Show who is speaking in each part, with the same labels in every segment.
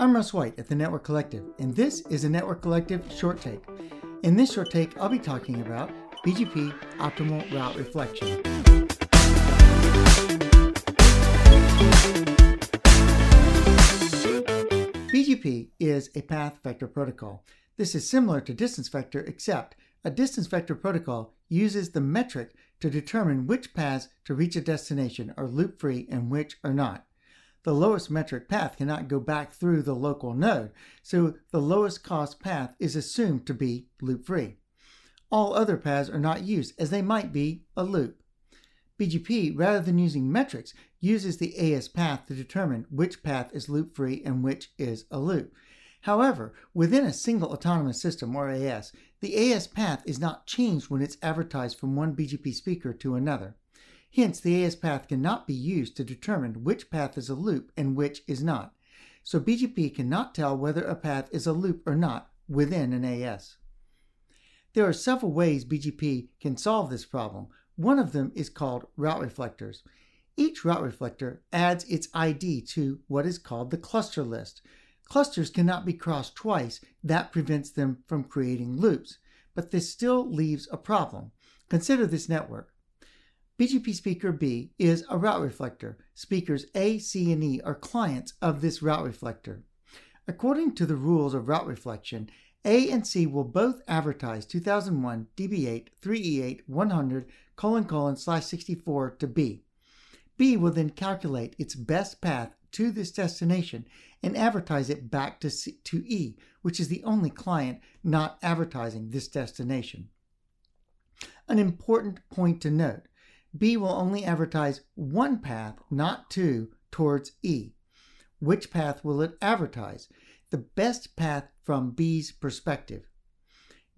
Speaker 1: I'm Russ White at the Network Collective, and this is a Network Collective short take. In this short take, I'll be talking about BGP optimal route reflection. BGP is a path vector protocol. This is similar to distance vector, except a distance vector protocol uses the metric to determine which paths to reach a destination are loop free and which are not. The lowest metric path cannot go back through the local node, so the lowest cost path is assumed to be loop free. All other paths are not used as they might be a loop. BGP, rather than using metrics, uses the AS path to determine which path is loop free and which is a loop. However, within a single autonomous system or AS, the AS path is not changed when it's advertised from one BGP speaker to another. Hence, the AS path cannot be used to determine which path is a loop and which is not. So BGP cannot tell whether a path is a loop or not within an AS. There are several ways BGP can solve this problem. One of them is called route reflectors. Each route reflector adds its ID to what is called the cluster list. Clusters cannot be crossed twice. That prevents them from creating loops. But this still leaves a problem. Consider this network. BGP speaker B is a route reflector. Speakers A, C, and E are clients of this route reflector. According to the rules of route reflection, A and C will both advertise 2001 DB8 3E8 100 colon colon slash 64 to B. B will then calculate its best path to this destination and advertise it back to, C, to E, which is the only client not advertising this destination. An important point to note B will only advertise one path, not two, towards E. Which path will it advertise? The best path from B's perspective.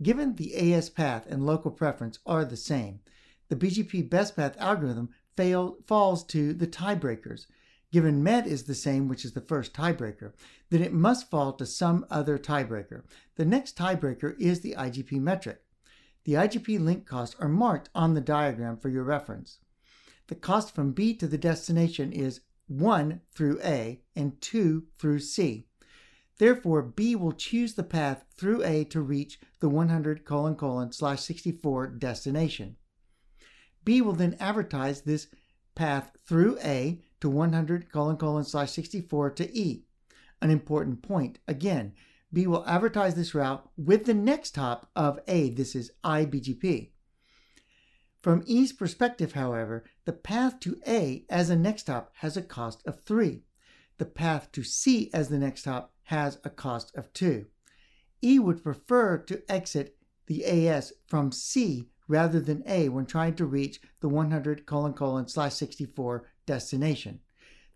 Speaker 1: Given the AS path and local preference are the same, the BGP best path algorithm fail, falls to the tiebreakers. Given MED is the same, which is the first tiebreaker, then it must fall to some other tiebreaker. The next tiebreaker is the IGP metric. The IGP link costs are marked on the diagram for your reference. The cost from B to the destination is 1 through A and 2 through C. Therefore, B will choose the path through A to reach the 100 colon colon slash 64 destination. B will then advertise this path through A to 100 colon colon slash 64 to E. An important point again, B will advertise this route with the next hop of A. This is IBGP. From E's perspective, however, the path to A as a next hop has a cost of 3. The path to C as the next hop has a cost of 2. E would prefer to exit the AS from C rather than A when trying to reach the 100 colon colon slash 64 destination.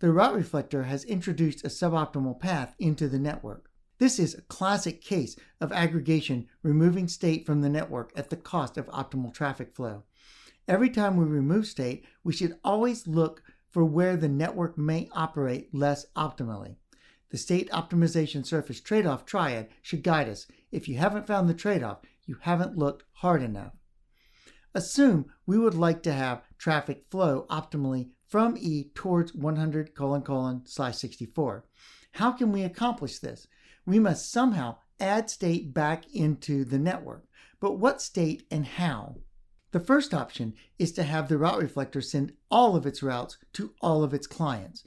Speaker 1: The route reflector has introduced a suboptimal path into the network. This is a classic case of aggregation removing state from the network at the cost of optimal traffic flow. Every time we remove state, we should always look for where the network may operate less optimally. The state optimization surface trade off triad should guide us. If you haven't found the trade off, you haven't looked hard enough. Assume we would like to have traffic flow optimally from E towards 100 colon colon slash 64. How can we accomplish this? We must somehow add state back into the network. But what state and how? The first option is to have the route reflector send all of its routes to all of its clients.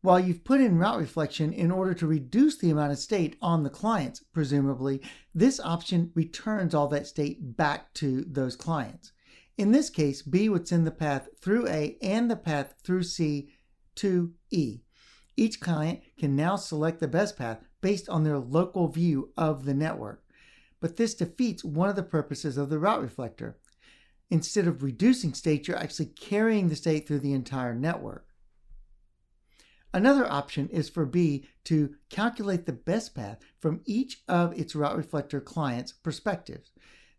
Speaker 1: While you've put in route reflection in order to reduce the amount of state on the clients, presumably, this option returns all that state back to those clients. In this case, B would send the path through A and the path through C to E. Each client can now select the best path based on their local view of the network. But this defeats one of the purposes of the route reflector. Instead of reducing state, you're actually carrying the state through the entire network. Another option is for B to calculate the best path from each of its route reflector clients' perspectives.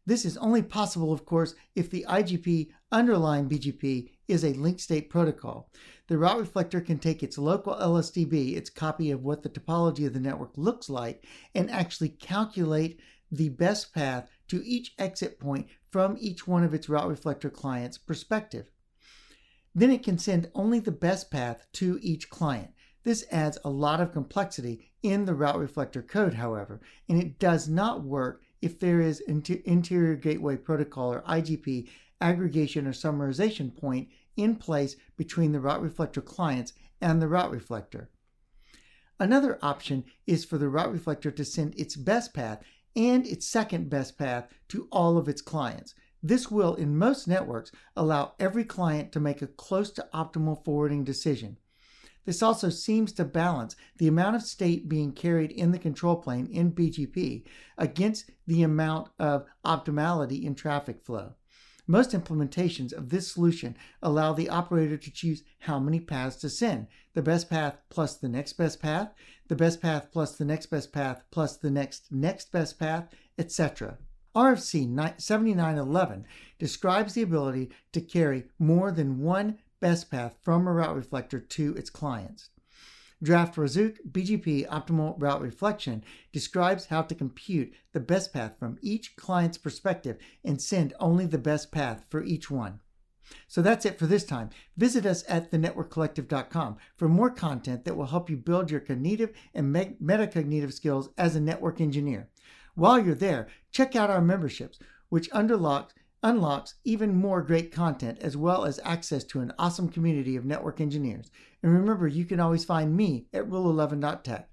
Speaker 1: This is only possible, of course, if the IGP underlying BGP is a link state protocol. The route reflector can take its local LSDB, its copy of what the topology of the network looks like, and actually calculate the best path to each exit point from each one of its route reflector clients' perspective. Then it can send only the best path to each client. This adds a lot of complexity in the route reflector code, however, and it does not work if there is interior gateway protocol or IGP aggregation or summarization point in place between the route reflector clients and the route reflector. Another option is for the route reflector to send its best path and its second best path to all of its clients. This will, in most networks, allow every client to make a close to optimal forwarding decision. This also seems to balance the amount of state being carried in the control plane in BGP against the amount of optimality in traffic flow. Most implementations of this solution allow the operator to choose how many paths to send the best path plus the next best path, the best path plus the next best path plus the next next best path, etc. RFC 7911 describes the ability to carry more than one best path from a route reflector to its clients. Draft Raszuk BGP Optimal Route Reflection describes how to compute the best path from each client's perspective and send only the best path for each one. So that's it for this time. Visit us at thenetworkcollective.com for more content that will help you build your cognitive and metacognitive skills as a network engineer. While you're there, check out our memberships, which unlock unlocks even more great content as well as access to an awesome community of network engineers. And remember, you can always find me at rule11.tech.